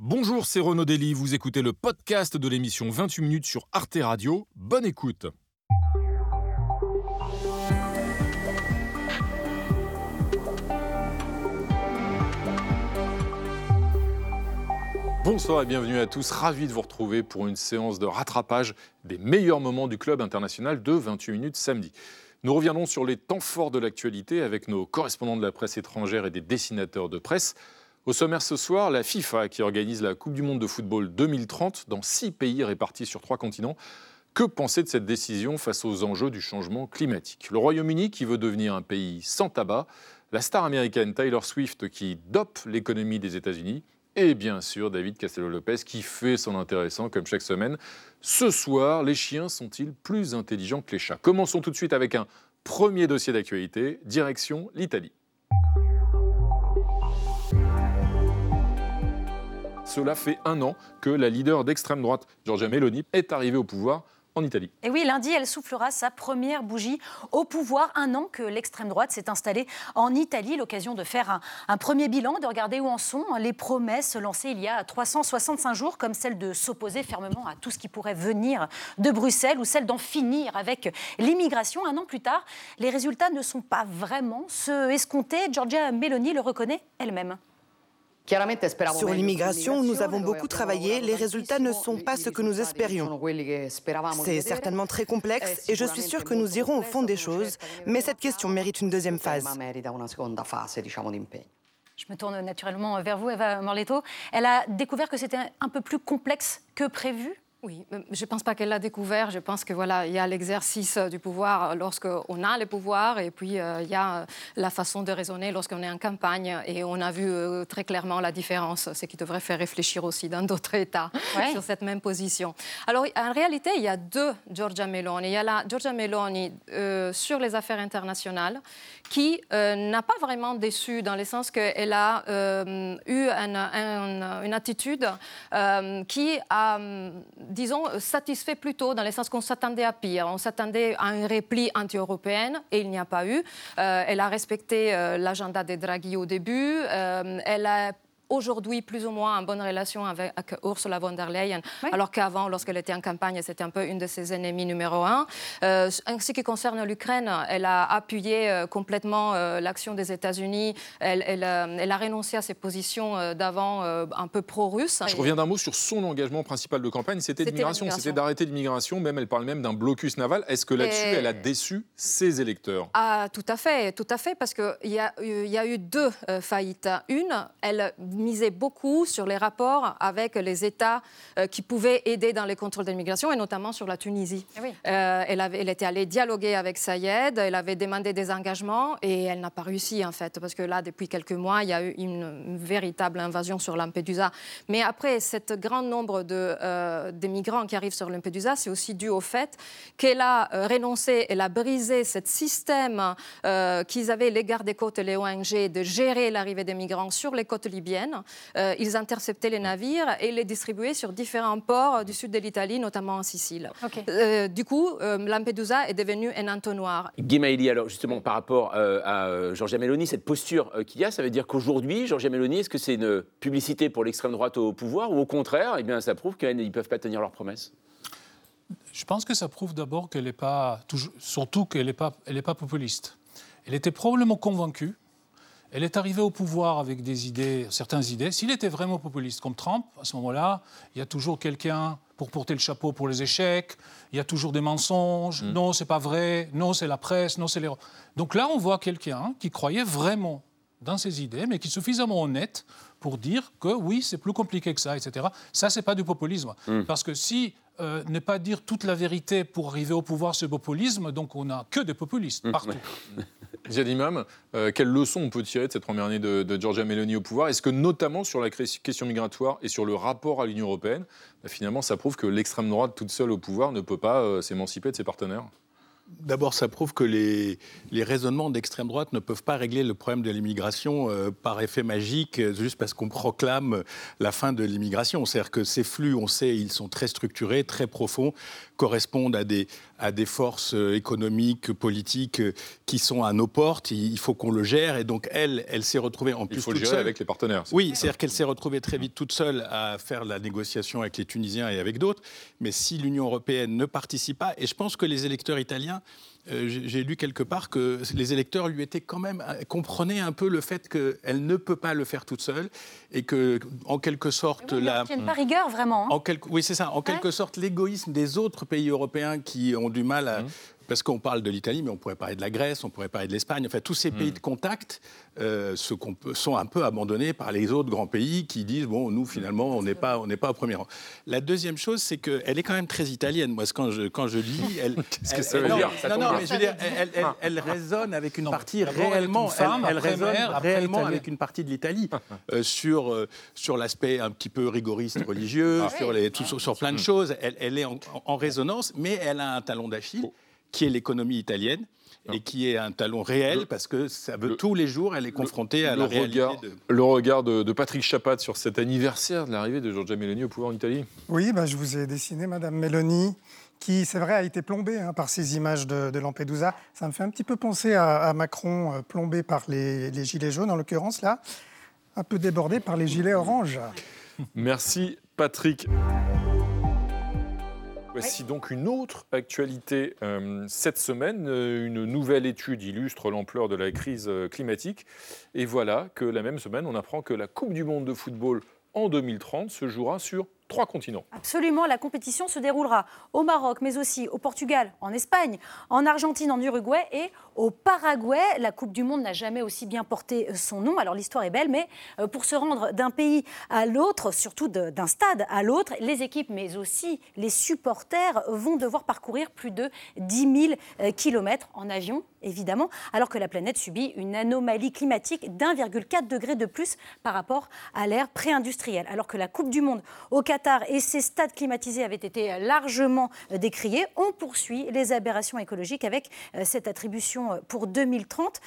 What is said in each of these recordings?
Bonjour, c'est Renaud Dely, vous écoutez le podcast de l'émission 28 minutes sur Arte Radio. Bonne écoute. Bonsoir et bienvenue à tous, ravi de vous retrouver pour une séance de rattrapage des meilleurs moments du club international de 28 minutes samedi. Nous reviendrons sur les temps forts de l'actualité avec nos correspondants de la presse étrangère et des dessinateurs de presse. Au sommaire ce soir, la FIFA qui organise la Coupe du Monde de football 2030 dans six pays répartis sur trois continents. Que penser de cette décision face aux enjeux du changement climatique? Le Royaume-Uni qui veut devenir un pays sans tabac, la star américaine Taylor Swift qui dope l'économie des États-Unis et bien sûr David Castello-Lopez qui fait son intéressant comme chaque semaine. Ce soir, les chiens sont-ils plus intelligents que les chats? Commençons tout de suite avec un premier dossier d'actualité, direction l'Italie. Cela fait un an que la leader d'extrême droite, Giorgia Meloni, est arrivée au pouvoir en Italie. Et oui, lundi, elle soufflera sa première bougie au pouvoir. Un an que l'extrême droite s'est installée en Italie. L'occasion de faire un, premier bilan, de regarder où en sont les promesses lancées il y a 365 jours, comme celle de s'opposer fermement à tout ce qui pourrait venir de Bruxelles ou celle d'en finir avec l'immigration. Un an plus tard, les résultats ne sont pas vraiment ceux escomptés. Giorgia Meloni le reconnaît elle-même. Sur l'immigration, nous avons beaucoup travaillé. Les résultats ne sont pas ce que nous espérions. C'est certainement très complexe et je suis sûre que nous irons au fond des choses, mais cette question mérite une deuxième phase. Je me tourne naturellement vers vous, Eva Morletto. Elle a découvert que c'était un peu plus complexe que prévu oui, je ne pense pas qu'elle l'a découvert. Je pense que voilà, il y a l'exercice du pouvoir lorsqu'on a le pouvoir, et puis euh, il y a la façon de raisonner lorsqu'on est en campagne. Et on a vu euh, très clairement la différence, ce qui devrait faire réfléchir aussi dans d'autres États sur cette même position. Alors, en réalité, il y a deux Giorgia Meloni. Il y a la Giorgia Meloni euh, sur les affaires internationales, qui n'a pas vraiment déçu dans le sens qu'elle a eu une attitude qui a disons, satisfait plutôt dans le sens qu'on s'attendait à pire. On s'attendait à un repli anti-européenne et il n'y a pas eu. Euh, elle a respecté euh, l'agenda des Draghi au début. Euh, elle a aujourd'hui plus ou moins en bonne relation avec, Ursula von der Leyen, alors qu'avant, lorsqu'elle était en campagne, c'était un peu une de ses ennemis numéro un. Euh, en ce qui concerne l'Ukraine, elle a appuyé euh, complètement euh, l'action des États-Unis. Elle, elle, a renoncé à ses positions d'avant un peu pro-russes. Je reviens d'un mot sur son engagement principal de campagne, c'était l'immigration, c'était d'arrêter l'immigration. Même elle parle même d'un blocus naval. Est-ce que là-dessus, elle a déçu ses électeurs? Ah, tout à fait, tout à fait, parce qu'il y, a, y a eu deux faillites. Une, elle misait beaucoup sur les rapports avec les États euh, qui pouvaient aider dans les contrôles de l'immigration, et notamment sur la Tunisie. Eh euh, elle, avait, elle était allée dialoguer avec Sayed, elle avait demandé des engagements, et elle n'a pas réussi, en fait, parce que là, depuis quelques mois, il y a eu une, véritable invasion sur Lampedusa. Mais après, cet grand nombre de, euh, migrants qui arrivent sur Lampedusa, c'est aussi dû au fait qu'elle a renoncé, elle a brisé ce système qu'ils avaient, les gardes-côtes et les ONG, de gérer l'arrivée des migrants sur les côtes libyennes euh, ils interceptaient les navires et les distribuaient sur différents ports du sud de l'Italie, notamment en Sicile. Euh, du coup, euh, Lampedusa est devenu un entonnoir. Guimaili, alors justement, par rapport à Giorgia Meloni, cette posture qu'il y a, ça veut dire qu'aujourd'hui, Giorgia Meloni, est-ce que c'est une publicité pour l'extrême droite au pouvoir ou au contraire, eh bien, ça prouve qu'ils ne peuvent pas tenir leurs promesses? Je pense que ça prouve d'abord qu'elle n'est pas, surtout qu'elle n'est pas, elle pas populiste. Elle était probablement convaincue elle est arrivée au pouvoir avec des idées, certaines idées. S'il était vraiment populiste comme Trump, à ce moment-là, il y a toujours quelqu'un pour porter le chapeau pour les échecs. Il y a toujours des mensonges. Non, mm. Non, c'est pas vrai. Non, c'est la presse. Non, c'est les. Donc là, on voit quelqu'un qui croyait vraiment dans ses idées, mais qui est suffisamment honnête pour dire que oui, c'est plus compliqué que ça, etc. Ça, c'est pas du populisme. Mm. Parce que si euh, ne pas dire toute la vérité pour arriver au pouvoir, c'est populisme, donc on n'a que des populistes mm. partout. Ziad Imam, euh, quelle leçon on peut tirer de cette première année de, de Meloni au pouvoir? Est-ce que notamment sur la question migratoire et sur le rapport à l'Union européenne, bah, finalement ça prouve que l'extrême droite toute seule au pouvoir ne peut pas euh, s'émanciper de ses partenaires? D'abord, ça prouve que les, les raisonnements d'extrême droite ne peuvent pas régler le problème de l'immigration euh, par effet magique, euh, juste parce qu'on proclame la fin de l'immigration. C'est-à-dire que ces flux, on sait, ils sont très structurés, très profonds, correspondent à des, à des forces euh, économiques, politiques qui sont à nos portes. Il faut qu'on le gère. Et donc, elle, elle s'est retrouvée en plus. Il faut le gérer avec les partenaires. Oui, c'est-à-dire qu'elle s'est retrouvée très vite toute seule à faire la négociation avec les Tunisiens et avec d'autres. Mais si l'Union européenne ne participe pas, et je pense que les électeurs italiens euh, j'ai lu quelque part que les électeurs lui étaient quand même euh, comprenaient un peu le fait qu'elle ne peut pas le faire toute seule et que en quelque sorte oui, la pas rigueur vraiment. Hein. En oui c'est ça en quelque sorte l'égoïsme des autres pays européens qui ont du mal à mmh parce qu'on parle de l'Italie, mais on pourrait parler de la Grèce, on pourrait parler de l'Espagne. Enfin, tous ces pays hmm. de contact euh, sont un peu abandonnés par les autres grands pays qui disent bon, nous finalement, on n'est pas, on n'est pas au premier rang. La deuxième chose, c'est qu'elle est quand même très italienne. Moi, quand je quand je lis, elle. Qu'est-ce que ça veut dire? Non, non, mais je veux dire, elle, elle, elle, résonne avec une partie réellement, elle, résonne réellement avec une partie de l'Italie euh, sur euh, sur l'aspect un petit peu rigoriste religieux, ah. sur les, tout, sur, plein de hmm. choses. Elle, est en, en résonance, mais elle a un talon d'Achille qui est l'économie italienne et qui est un talon réel parce que ça veut tous les jours, elle est confrontée à la réalité. Le regard de, Patrick Chapat sur cet anniversaire de l'arrivée de Giorgia Meloni au pouvoir en Italie Oui, bah, je vous ai dessiné Madame Meloni qui, c'est vrai, a été plombée hein, par ces images de, Lampedusa. Ça me fait un petit peu penser à, Macron euh, plombé par les, les gilets jaunes, en l'occurrence là, un peu débordé par les gilets oranges. Merci Patrick. Voici donc une autre actualité euh, cette semaine. Euh, une nouvelle étude illustre l'ampleur de la crise euh, climatique. Et voilà que la même semaine, on apprend que la Coupe du Monde de football en 2030 se jouera sur trois continents. Absolument, la compétition se déroulera au Maroc, mais aussi au Portugal, en Espagne, en Argentine, en Uruguay et au Paraguay. La Coupe du Monde n'a jamais aussi bien porté son nom. Alors l'histoire est belle, mais euh, pour se rendre d'un pays à l'autre, surtout d'un stade à l'autre, les équipes, mais aussi les supporters vont devoir parcourir plus de 10 000 euh, kilomètres en avion, évidemment, alors que la planète subit une anomalie climatique d'1,4 degré de plus par rapport à l'ère pré-industrielle. Alors que la Coupe du Monde au et ses stades climatisés avaient été largement décriés. On poursuit les aberrations écologiques avec euh, cette attribution euh, pour 2030.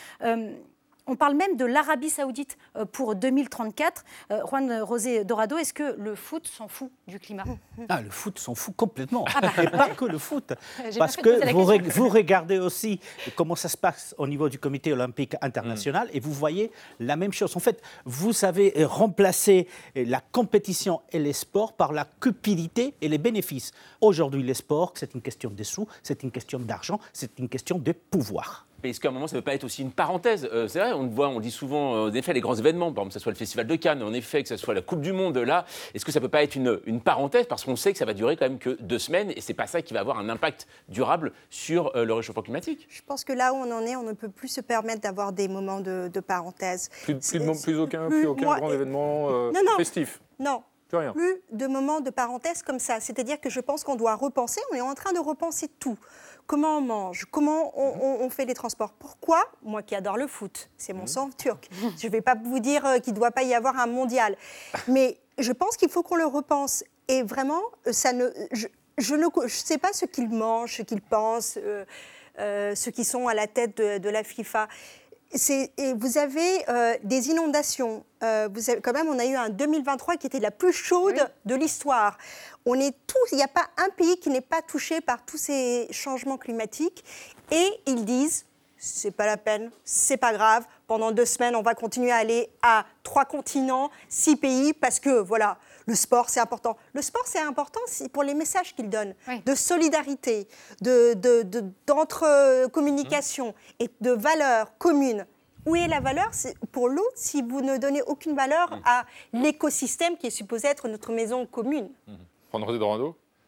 On parle même de l'Arabie saoudite euh, pour 2034. Euh, Juan Rosé Dorado, est-ce que le foot s'en fout du climat? Ah, Le foot s'en fout complètement. Ah bah. Et pas que le foot. Parce que vous, vous, regardez aussi comment ça se passe au niveau du comité olympique international mm. et vous voyez la même chose. En fait, vous avez remplacé la compétition et les sports par la cupidité et les bénéfices. Aujourd'hui, les sports, c'est une question de sous, c'est une question d'argent, c'est une question de pouvoir. Mais est-ce qu'à un moment, ça ne peut pas être aussi une parenthèse? Euh, C'est vrai, on voit, on dit souvent, euh, en effet, les grands événements, par exemple, que ce soit le Festival de Cannes, en effet, que ce soit la Coupe du Monde, là, est-ce que ça ne peut pas être une, une parenthèse? Parce qu'on sait que ça va durer quand même que deux semaines, et ce n'est pas ça qui va avoir un impact durable sur euh, le réchauffement climatique. Je pense que là où on en est, on ne peut plus se permettre d'avoir des moments de, parenthèse. Plus, plus, aucun, plus, aucun grand événement non, non, festif. Non, plus, plus de moments de parenthèse comme ça. C'est-à-dire que je pense qu'on doit repenser, on est en train de repenser tout comment on mange, comment on, fait les transports. Pourquoi Moi qui adore le foot, c'est mon mhm. sang turc. Je ne vais pas vous dire euh, qu'il ne doit pas y avoir un mondial. Mais je pense qu'il faut qu'on le repense. Et vraiment, euh, ça ne, je, ne sais pas ce qu'ils mangent, ce qu'ils pensent, euh, ceux qui sont à la tête de la FIFA et vous avez euh, des inondations. Euh, vous avez, quand même, on a eu un 2023 qui était la plus chaude de l'histoire. On est tous, il n'y a pas un pays qui n'est pas touché par tous ces changements climatiques. Et ils disent, c'est pas la peine, c'est pas grave. Pendant deux semaines, on va continuer à aller à trois continents, six pays, parce que voilà, le sport, c'est important. Le sport, c'est important pour les messages qu'il donne, de solidarité, d'entre-communication de, et de valeurs communes. Où est la valeur? Pour l'autre si vous ne donnez aucune valeur mmh. à l'écosystème qui est supposé être notre maison commune mmh.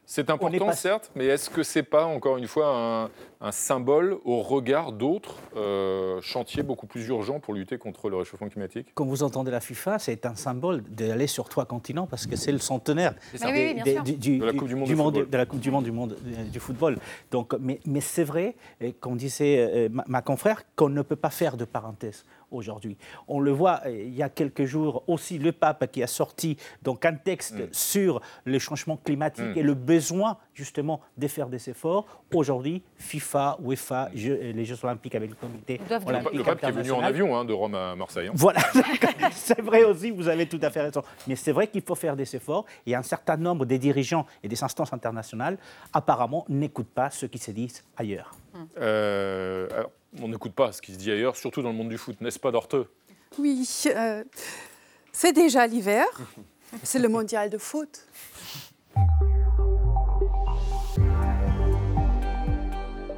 C'est important, certes, mais est-ce que c'est pas, encore une fois, un, symbole au regard d'autres euh, chantiers beaucoup plus urgents pour lutter contre le réchauffement climatique? Quand vous entendez la FIFA, c'est un symbole d'aller sur trois continents parce que c'est le centenaire de la Coupe du Monde du, monde, de la Coupe du Monde du, monde, euh, du football. Donc, mais, mais c'est vrai, comme disait euh, ma, ma confrère, qu'on ne peut pas faire de parenthèse aujourd'hui. On le voit, il y a quelques jours aussi, le pape qui a sorti donc un texte mm. sur le changement climatique mm. et le besoin justement de faire des efforts. Aujourd'hui, FIFA, UEFA, les Jeux olympiques avec le comité olympique Le pape qui est venu en avion hein, de Rome à Marseille. Hein. Voilà, c'est vrai aussi, vous avez tout à fait raison. Mais c'est vrai qu'il faut faire des efforts et un certain nombre des dirigeants et des instances internationales apparemment n'écoutent pas ce qui se dit ailleurs. Euh, on n'écoute pas ce qui se dit ailleurs, surtout dans le monde du foot, n'est-ce pas, Dorteux Oui, euh, c'est déjà l'hiver, c'est le mondial de foot.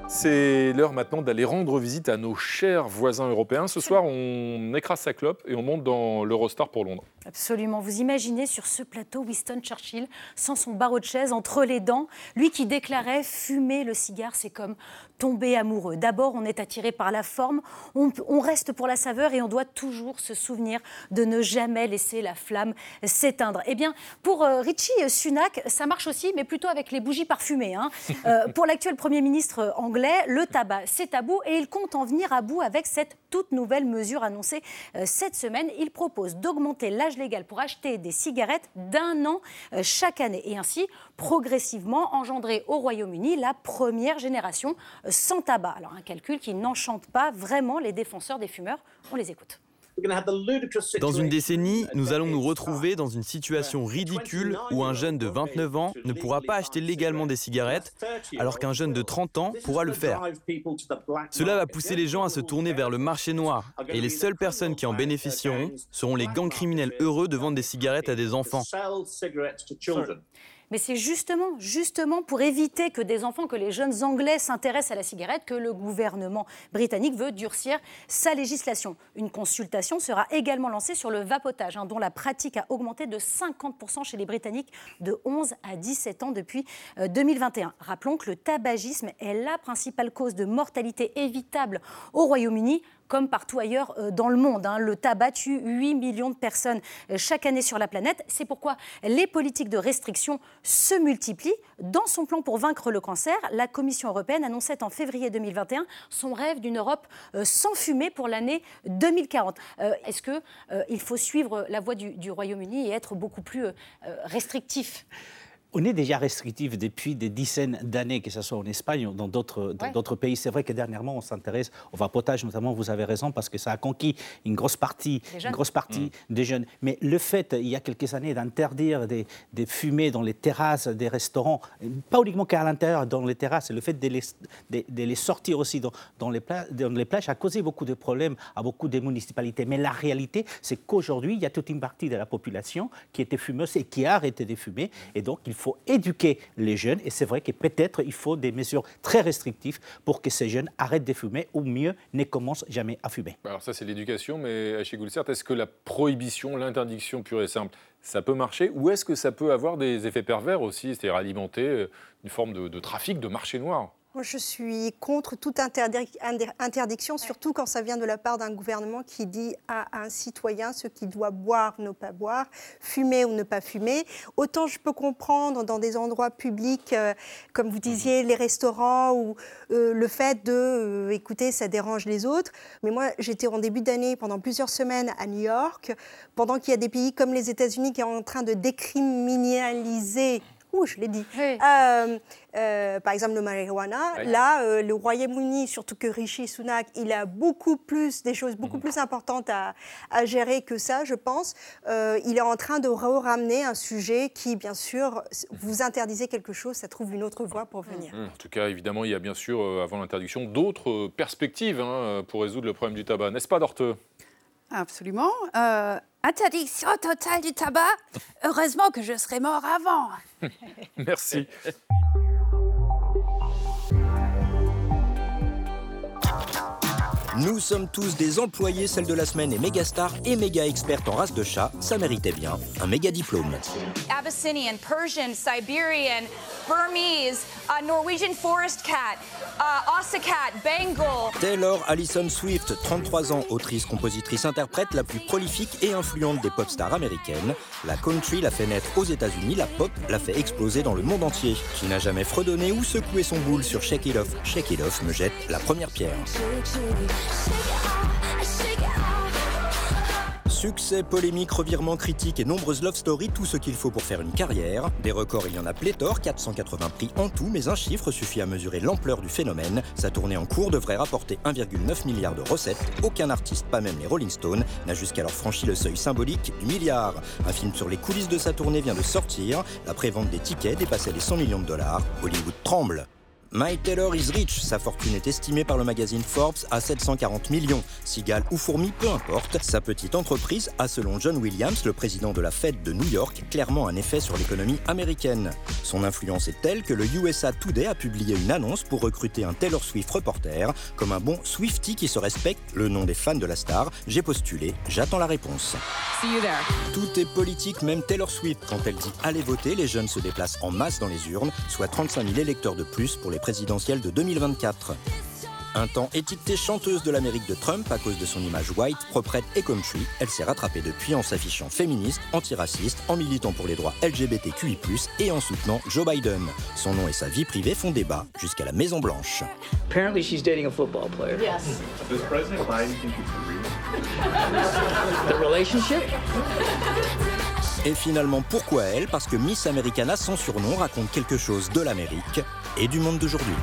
C'est l'heure maintenant d'aller rendre visite à nos chers voisins européens. Ce soir, on écrase sa clope et on monte dans l'Eurostar pour Londres. Absolument. Vous imaginez sur ce plateau Winston Churchill sans son barreau de chaise entre les dents, lui qui déclarait fumer le cigare, c'est comme tomber amoureux. D'abord, on est attiré par la forme, on, reste pour la saveur et on doit toujours se souvenir de ne jamais laisser la flamme s'éteindre. Eh bien, pour euh, Richie Sunak, ça marche aussi, mais plutôt avec les bougies parfumées. Hein. Euh, pour l'actuel Premier ministre anglais, le tabac, c'est tabou et il compte en venir à bout avec cette toute nouvelle mesure annoncée euh, cette semaine. Il propose d'augmenter l'âge légal pour acheter des cigarettes d'un an chaque année et ainsi progressivement engendrer au Royaume-Uni la première génération sans tabac. Alors un calcul qui n'enchante pas vraiment les défenseurs des fumeurs. On les écoute. Dans une décennie, nous allons nous retrouver dans une situation ridicule où un jeune de 29 ans ne pourra pas acheter légalement des cigarettes alors qu'un jeune de 30 ans pourra le faire. Cela va pousser les gens à se tourner vers le marché noir et les seules personnes qui en bénéficieront seront les gangs criminels heureux de vendre des cigarettes à des enfants. Mais c'est justement, justement pour éviter que des enfants, que les jeunes Anglais s'intéressent à la cigarette, que le gouvernement britannique veut durcir sa législation. Une consultation sera également lancée sur le vapotage, hein, dont la pratique a augmenté de 50% chez les Britanniques de 11 à 17 ans depuis 2021. Euh, Rappelons que le tabagisme est la principale cause de mortalité évitable au Royaume-Uni comme partout ailleurs euh, dans le monde. Hein. Le tabac tue 8 millions de personnes euh, chaque année sur la planète. C'est pourquoi les politiques de restriction se multiplient. Dans son plan pour vaincre le cancer, la Commission européenne annonçait en février 2021 son rêve d'une Europe euh, sans fumée pour l'année 2040. Est-ce qu'il faut suivre la voie du, du Royaume-Uni et être beaucoup plus restrictif? On est déjà restrictif depuis des dizaines d'années, que ce soit en Espagne ou dans d'autres pays. C'est vrai que dernièrement, on s'intéresse au vapotage, notamment, vous avez raison, parce que ça a conquis une grosse partie, une grosse partie mm. des jeunes. Mais le fait, il y a quelques années, d'interdire des, des, fumées dans les terrasses des restaurants, pas uniquement qu'à l'intérieur, dans les terrasses, le fait de les, de, les sortir aussi dans, dans, les dans les plages a causé beaucoup de problèmes à beaucoup de municipalités. Mais la réalité, c'est qu'aujourd'hui, il y a toute une partie de la population qui était fumeuse et qui a arrêté de fumer. Et donc, il faut faut éduquer les jeunes et c'est vrai que peut-être il faut des mesures très restrictives pour que ces jeunes arrêtent de fumer ou mieux ne commencent jamais à fumer. Alors ça c'est l'éducation, mais chez Goulcert, est-ce que la prohibition, l'interdiction pure et simple, ça peut marcher ou est-ce que ça peut avoir des effets pervers aussi, c'est-à-dire alimenter euh, une forme de trafic, de marché noir moi, je suis contre toute interdiction, surtout quand ça vient de la part d'un gouvernement qui dit à un citoyen ce qu'il doit boire ou ne pas boire, fumer ou ne pas fumer. Autant je peux comprendre dans des endroits publics, euh, comme vous disiez, les restaurants, ou euh, le fait de, euh, écouter, ça dérange les autres. Mais moi, j'étais en début d'année pendant plusieurs semaines à New York, pendant qu'il y a des pays comme les États-Unis qui sont en train de décriminaliser je l'ai dit. Euh, euh, par exemple, le marijuana. Là, euh, le Royaume-Uni, surtout que Rishi Sunak, il a beaucoup plus, des choses beaucoup mhm. plus importantes à, gérer que ça, je pense. il est en train de ramener un sujet qui, bien sûr, vous interdisez quelque chose, ça trouve une autre voie pour venir. En tout cas, évidemment, il y a bien sûr, avant l'interdiction, d'autres perspectives hein, pour résoudre le problème du tabac. N'est-ce pas, Dorteux Absolument. Interdiction totale du tabac Heureusement que je serais mort avant. Merci. Nous sommes tous des employés, celle de la semaine est méga star et méga experte en race de chat. Ça méritait bien un méga diplôme. Abyssinian, Persian, Siberian, Burmese, uh, Norwegian forest cat, uh, cat, Bengal. Taylor Allison Swift, 33 ans, autrice, compositrice, interprète la plus prolifique et influente des pop stars américaines. La country l'a fait naître aux États-Unis, la pop l'a fait exploser dans le monde entier. Qui n'a jamais fredonné ou secoué son boule sur Shake It Off, Shake It Off me jette la première pierre. Succès, polémique, revirement critique et nombreuses love stories, tout ce qu'il faut pour faire une carrière. Des records, il y en a pléthore, 480 prix en tout, mais un chiffre suffit à mesurer l'ampleur du phénomène. Sa tournée en cours devrait rapporter 1,9 milliard de recettes. Aucun artiste, pas même les Rolling Stones, n'a jusqu'alors franchi le seuil symbolique du milliard. Un film sur les coulisses de sa tournée vient de sortir. La prévente des tickets dépassait les 100 millions de dollars. Hollywood tremble. My Taylor is rich. Sa fortune est estimée par le magazine Forbes à 740 millions. Cigale ou fourmi, peu importe. Sa petite entreprise a, selon John Williams, le président de la Fed de New York, clairement un effet sur l'économie américaine. Son influence est telle que le USA Today a publié une annonce pour recruter un Taylor Swift reporter. Comme un bon Swifty qui se respecte, le nom des fans de la star, j'ai postulé, j'attends la réponse. Tout est politique, même Taylor Swift. Quand elle dit allez voter, les jeunes se déplacent en masse dans les urnes, soit 35 000 électeurs de plus pour les présidentielle de 2024. Un temps étiquetée chanteuse de l'Amérique de Trump à cause de son image white, proprette et country, elle s'est rattrapée depuis en s'affichant féministe, antiraciste, en militant pour les droits LGBTQI+, et en soutenant Joe Biden. Son nom et sa vie privée font débat jusqu'à la Maison Blanche. Apparently she's dating a football player. Yes. Does President Biden think it's real? The relationship? Et finalement, pourquoi elle? Parce que Miss Americana, son surnom, raconte quelque chose de l'Amérique et du monde d'aujourd'hui.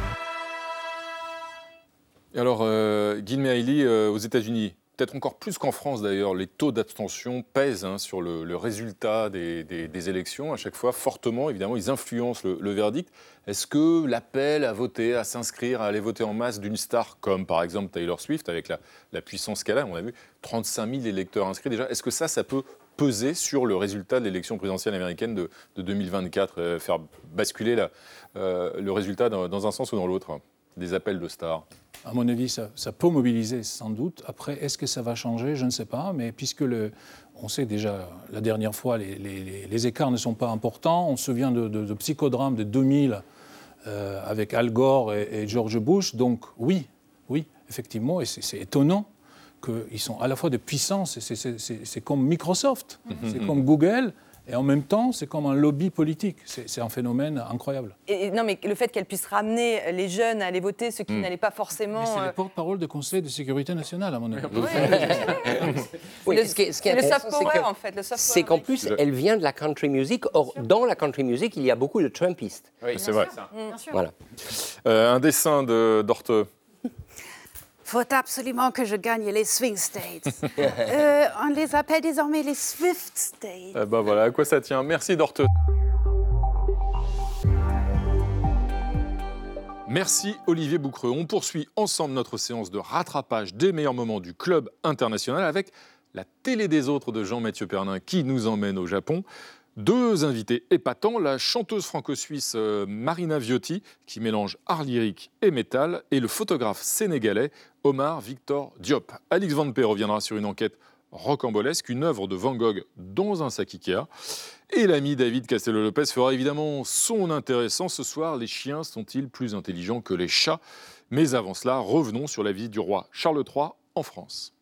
Alors, euh, Hailey, euh, aux États-Unis, peut-être encore plus qu'en France d'ailleurs, les taux d'abstention pèsent hein, sur le, résultat des, élections à chaque fois fortement. Évidemment, ils influencent le, verdict. Est-ce que l'appel à voter, à s'inscrire, à aller voter en masse d'une star comme par exemple Taylor Swift, avec la, la puissance qu'elle a, on a vu 35 000 électeurs inscrits déjà, est-ce que ça, ça peut peser sur le résultat de l'élection présidentielle américaine de, 2024, euh, faire basculer euh, le résultat dans, un sens ou dans l'autre Des appels de stars À mon avis, ça, peut mobiliser sans doute. Après, est-ce que ça va changer? Je ne sais pas. Mais puisque on sait déjà, la dernière fois, les, écarts ne sont pas importants. On se souvient de, de, psychodrames de 2000 euh, avec Al Gore et, et George Bush. Donc oui, oui, effectivement, et c'est étonnant qu'ils sont à la fois de puissance, c'est comme Microsoft, mhm. c'est comme Google, et en même temps, c'est comme un lobby politique. C'est un phénomène incroyable. Et, non, mais le fait qu'elle puisse ramener les jeunes à aller voter, ceux qui mm. n'allaient pas forcément. C'est le euh, porte-parole du Conseil de sécurité nationale, à mon avis. oui, le, ce qui est, ce qui est le soft power, en fait. C'est qu'en plus, elle vient de la country music. Or, dans la country music, il y a beaucoup de Trumpistes. Oui, c'est vrai. Bien sûr. Voilà. Euh, un dessin d'Orte faut absolument que je gagne les swing states. Euh, on les appelle désormais les Swift states. Eh ben voilà, à quoi ça tient Merci Dorte. Merci Olivier Boucreux. On poursuit ensemble notre séance de rattrapage des meilleurs moments du club international avec la télé des autres de Jean-Mathieu Pernin qui nous emmène au Japon. Deux invités épatants, la chanteuse franco-suisse euh, Marina Viotti, qui mélange art lyrique et métal, et le photographe sénégalais Omar Victor Diop. Alix Van P reviendra sur une enquête rocambolesque, une œuvre de Van Gogh dans un sac Ikea. Et l'ami David Castello-Lopez fera évidemment son intéressant ce soir. Les chiens sont-ils plus intelligents que les chats? Mais avant cela, revenons sur la vie du roi Charles III en France.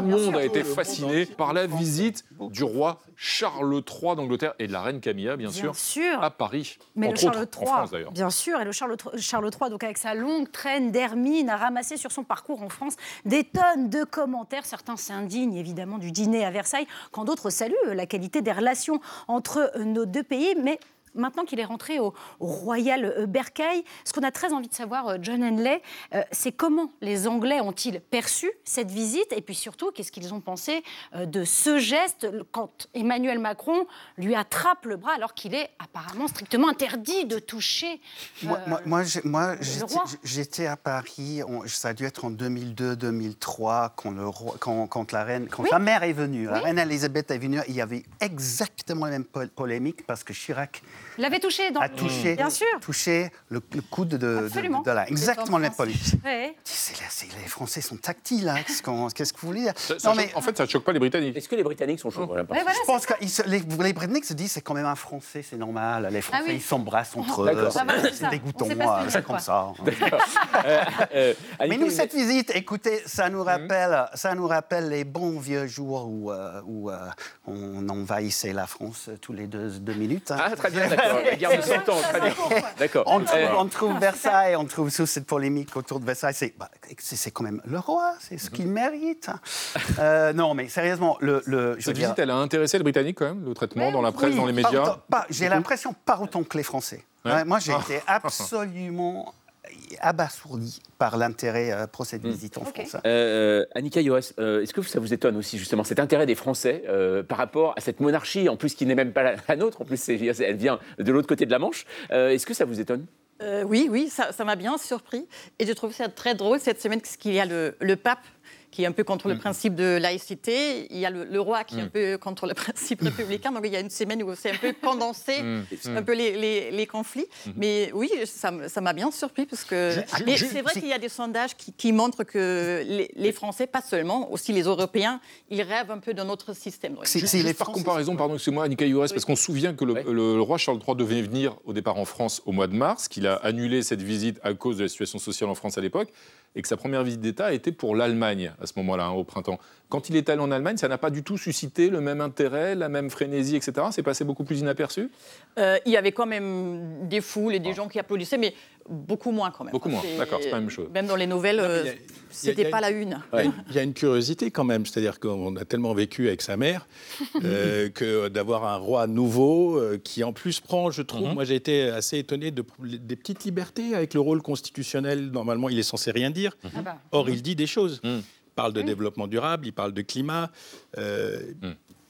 Le monde a été fasciné par la visite du roi Charles III d'Angleterre et de la reine Camilla, bien, sûr, à Paris. Mais le Charles III, bien sûr, et le Charles, Charles III, donc avec sa longue traîne d'hermine, a ramassé sur son parcours en France des tonnes de commentaires. Certains s'indignent évidemment du dîner à Versailles, quand d'autres saluent la qualité des relations entre nos deux pays. Mais maintenant qu'il est rentré au, Royal euh, Bercail, ce qu'on a très envie de savoir, euh, John Henley, euh, c'est comment les Anglais ont-ils perçu cette visite et puis surtout, qu'est-ce qu'ils ont pensé de ce geste quand Emmanuel Macron lui attrape le bras alors qu'il est apparemment strictement interdit de toucher moi, moi, moi j'étais à Paris, ça a dû être en 2002-2003 quand, le, quand, quand, la reine, quand la mère est venue, la reine Elisabeth est venue, il y avait exactement la même polémique parce que Chirac L'avait touché dans... A touché, bien sûr. touché le, coude de, de, de, la... Exactement la police. Ouais. Les Français sont tactiles, hein. qu'est-ce que vous voulez dire non, mais... En fait, ça ne choque pas les Britanniques. Est-ce que les Britanniques sont chauds Je pense que les, les, Britanniques se disent c'est quand même un Français, c'est normal. Les Français, ah ils s'embrassent entre eux. C'est dégoûtant, c'est comme ça. Euh, euh, mais nous, cette visite, écoutez, ça nous mhm. rappelle, ça nous rappelle les bons vieux jours où, euh, on envahissait la France tous les deux, minutes. Hein. Ah, très bien, d'accord. La guerre de 100 ans, très bien. D'accord. On, on, trouve Versailles, on trouve toute cette polémique autour de Versailles. C'est bah, quand même le roi, c'est ce qu'il mérite. Euh, non, mais sérieusement, le. le cette visite, elle a intéressé le Britannique quand même, le traitement dans la presse, dans les médias J'ai l'impression pas autant que les Français. moi, j'ai ah. été absolument abasourdi par l'intérêt euh, cette hmm. visite en France. Euh, euh, Annika Joas, est-ce que ça vous étonne aussi justement cet intérêt des Français par rapport à cette monarchie, en plus qui n'est même pas la, nôtre, en plus elle vient de l'autre côté de la Manche. est-ce que ça vous étonne? Oui, oui, ça m'a bien surpris. Et je trouve ça très drôle cette semaine qu'il y a le, le pape qui est un peu contre le mm. principe de laïcité. Il y a le, roi qui est un mm. peu contre le principe républicain. Donc il y a une semaine où c'est un peu condensé, mm. un peu les, les, conflits. Mm-hmm. Mais oui, ça m'a bien surpris parce que. Mais c'est vrai qu'il y a des sondages qui, montrent que les, Français, pas seulement, aussi les Européens, ils rêvent un peu d'un autre système. C'est par comparaison, pardon, excusez-moi, Annika Youres, parce qu'on se souvient que le, roi Charles III devait venir au départ en France au mois de mars, qu'il a annulé cette visite à cause de la situation sociale en France à l'époque et que sa première visite d'État été pour l'Allemagne à ce moment-là, hein, au printemps. Quand il est allé en Allemagne, ça n'a pas du tout suscité le même intérêt, la même frénésie, etc. C'est passé beaucoup plus inaperçu? Euh, Il y avait quand même des foules et des ah. gens qui applaudissaient, mais beaucoup moins quand même. Beaucoup moins, d'accord, c'est pas la même chose. Même dans les nouvelles, euh, c'était pas la une. Il y a une curiosité quand même, c'est-à-dire qu'on a tellement vécu avec sa mère euh, que d'avoir un roi nouveau euh, qui en plus prend, je trouve, mhm. moi j'ai été assez étonné de, des petites libertés avec le rôle constitutionnel. Normalement, il est censé rien dire. Mhm. Ah bah. Or, il dit des choses. Mhm. Il parle de développement durable, il parle de climat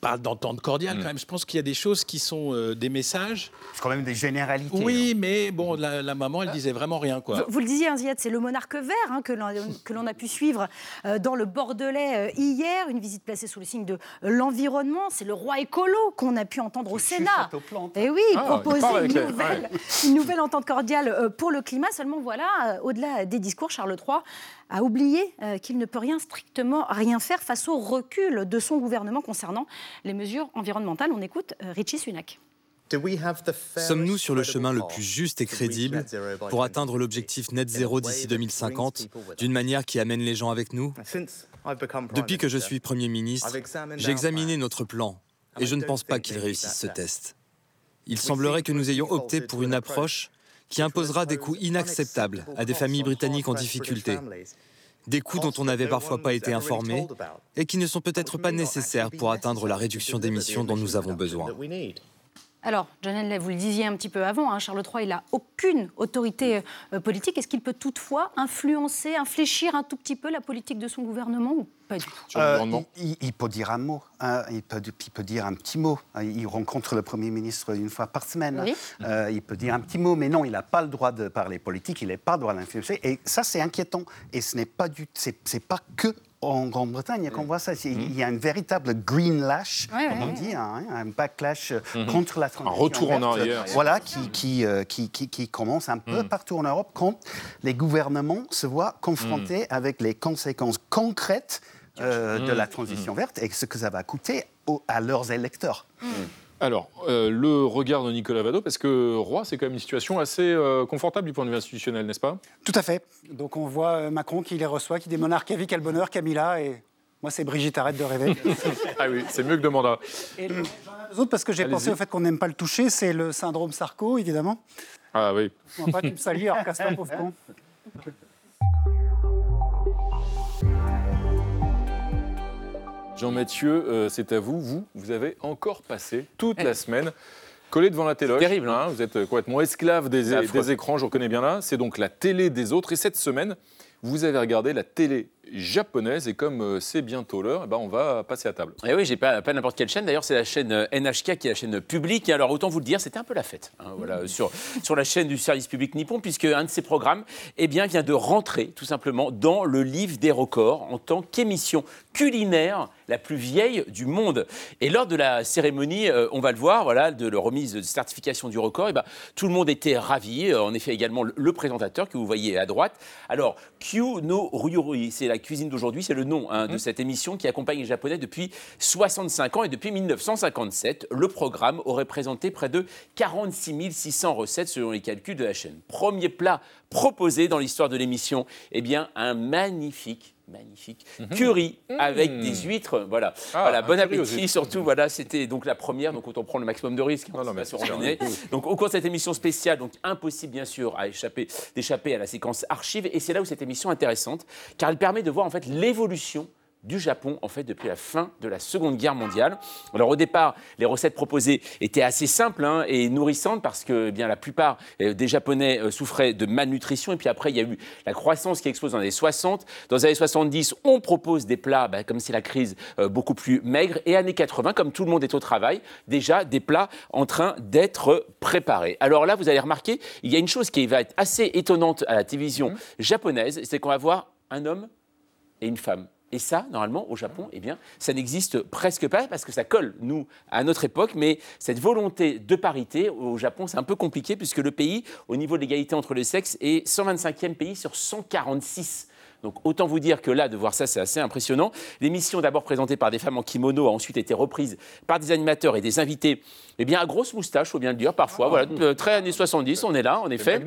parle d'entente cordiale mm. quand même. Je pense qu'il y a des choses qui sont euh, des messages. C'est quand même des généralités. Oui, hein. mais bon, la, maman, elle disait vraiment rien. Quoi. Vous, le disiez, hein, c'est le monarque vert hein, que l'on a pu suivre euh, dans le Bordelais euh, hier, une visite placée sous le signe de l'environnement. C'est le roi écolo qu'on a pu entendre au Sénat. Et eh oui, ah, proposer une nouvelle, une nouvelle, entente cordiale pour le climat. Seulement, voilà, au-delà des discours, Charles III a oublié qu'il ne peut rien strictement rien faire face au recul de son gouvernement concernant les mesures environnementales. On écoute euh, Richie Sunak. Sommes-nous sur le chemin le plus juste et crédible pour atteindre l'objectif net zéro d'ici 2050 d'une manière qui amène les gens avec nous? Depuis que je suis Premier ministre, j'ai examiné notre plan et je ne pense pas qu'il réussisse ce test. Il semblerait que nous ayons opté pour une approche qui imposera des coûts inacceptables à des familles britanniques en difficulté des coûts dont on n'avait parfois pas été informé et qui ne sont peut-être pas nécessaires pour atteindre la réduction d'émissions dont nous avons besoin. Alors, Janelle, vous le disiez un petit peu avant, hein, Charles III, il n'a aucune autorité euh, politique. Est-ce qu'il peut toutefois influencer, infléchir un tout petit peu la politique de son gouvernement ou pas du tout? Euh, il, peut dire un mot, hein, il, peut, peut, dire un petit mot. Il rencontre le Premier ministre une fois par semaine. Euh, il peut dire un petit mot, mais non, il n'a pas le droit de parler politique, il n'a pas le droit d'influencer. Et ça, c'est inquiétant. Et ce n'est pas, du, c'est, pas que en Grande-Bretagne qu'on voit ça. Il y a une véritable green lash, comme on dit, hein, un backlash mhm. contre la transition. Un retour en arrière. Voilà, qui, euh, qui, qui, qui, commence un peu mhm. partout en Europe quand les gouvernements se voient confrontés mhm. avec les conséquences concrètes euh, de la transition verte et ce que ça va coûter à leurs électeurs. Alors, euh, le regard de Nicolas Vado, parce que Roi, c'est quand même une situation assez euh, confortable du point de vue institutionnel, n'est-ce pas? Tout à fait. Donc on voit euh, Macron qui les reçoit, qui dit monarque vie, quel bonheur, Camilla, et moi c'est Brigitte, arrête de rêver. ah oui, c'est mieux que de mandat. Et j'en ai parce que j'ai pensé au fait qu'on n'aime pas le toucher, c'est le syndrome Sarko, évidemment. Ah oui. On va pas, me salir, alors casse pauvre con. Jean-Mathieu, euh, c'est à vous. Vous, vous avez encore passé toute la semaine collé devant la télé. Terrible. Hein, vous êtes complètement esclave des, des écrans, je reconnais bien là. C'est donc la télé des autres. Et cette semaine, vous avez regardé la télé japonaise et comme euh, c'est bientôt l'heure, eh ben on va passer à table. Et eh oui, j'ai pas, pas n'importe quelle chaîne. D'ailleurs, c'est la chaîne euh, NHK qui est la chaîne publique. Et alors, autant vous le dire, c'était un peu la fête hein, voilà, sur, sur la chaîne du service public nippon, puisque un de ses programmes eh bien, vient de rentrer tout simplement dans le livre des records en tant qu'émission culinaire la plus vieille du monde. Et lors de la cérémonie, euh, on va le voir, voilà, de la remise de certification du record, et eh ben, tout le monde était ravi. En effet, également le, présentateur que vous voyez à droite. Alors, Kyu no Ryuri, c'est la cuisine d'aujourd'hui, c'est le nom hein, de mmh. cette émission qui accompagne les Japonais depuis 65 ans et depuis 1957. Le programme aurait présenté près de 46 600 recettes selon les calculs de la chaîne. Premier plat proposé dans l'histoire de l'émission, eh bien un magnifique magnifique mhm. curry avec mhm. des huîtres. Voilà, ah, voilà bon appétit. Surtout, voilà, c'était donc la première, donc autant prendre le maximum de risques. Non, non, mais donc au cours de cette émission spéciale, donc impossible bien sûr à échapper, d'échapper à la séquence archive. Et c'est là où cette émission est intéressante, car elle permet de voir en fait l'évolution du Japon en fait depuis la fin de la Seconde Guerre mondiale. Alors au départ, les recettes proposées étaient assez simples hein, et nourrissantes parce que eh bien la plupart euh, des Japonais euh, souffraient de malnutrition et puis après il y a eu la croissance qui explose dans les années 60. Dans les années 70, on propose des plats bah, comme c'est la crise euh, beaucoup plus maigre et années 80 comme tout le monde est au travail, déjà des plats en train d'être préparés. Alors là, vous allez remarquer, il y a une chose qui va être assez étonnante à la télévision mmh. japonaise, c'est qu'on va voir un homme et une femme et ça, normalement, au Japon, eh bien, ça n'existe presque pas parce que ça colle, nous, à notre époque. Mais cette volonté de parité, au Japon, c'est un peu compliqué puisque le pays, au niveau de l'égalité entre les sexes, est 125e pays sur 146 donc autant vous dire que là, de voir ça, c'est assez impressionnant. L'émission, d'abord présentée par des femmes en kimono, a ensuite été reprise par des animateurs et des invités, eh bien, à grosse moustache, faut bien le dire, parfois. Ah. voilà, euh, très années 70, on est là, en effet.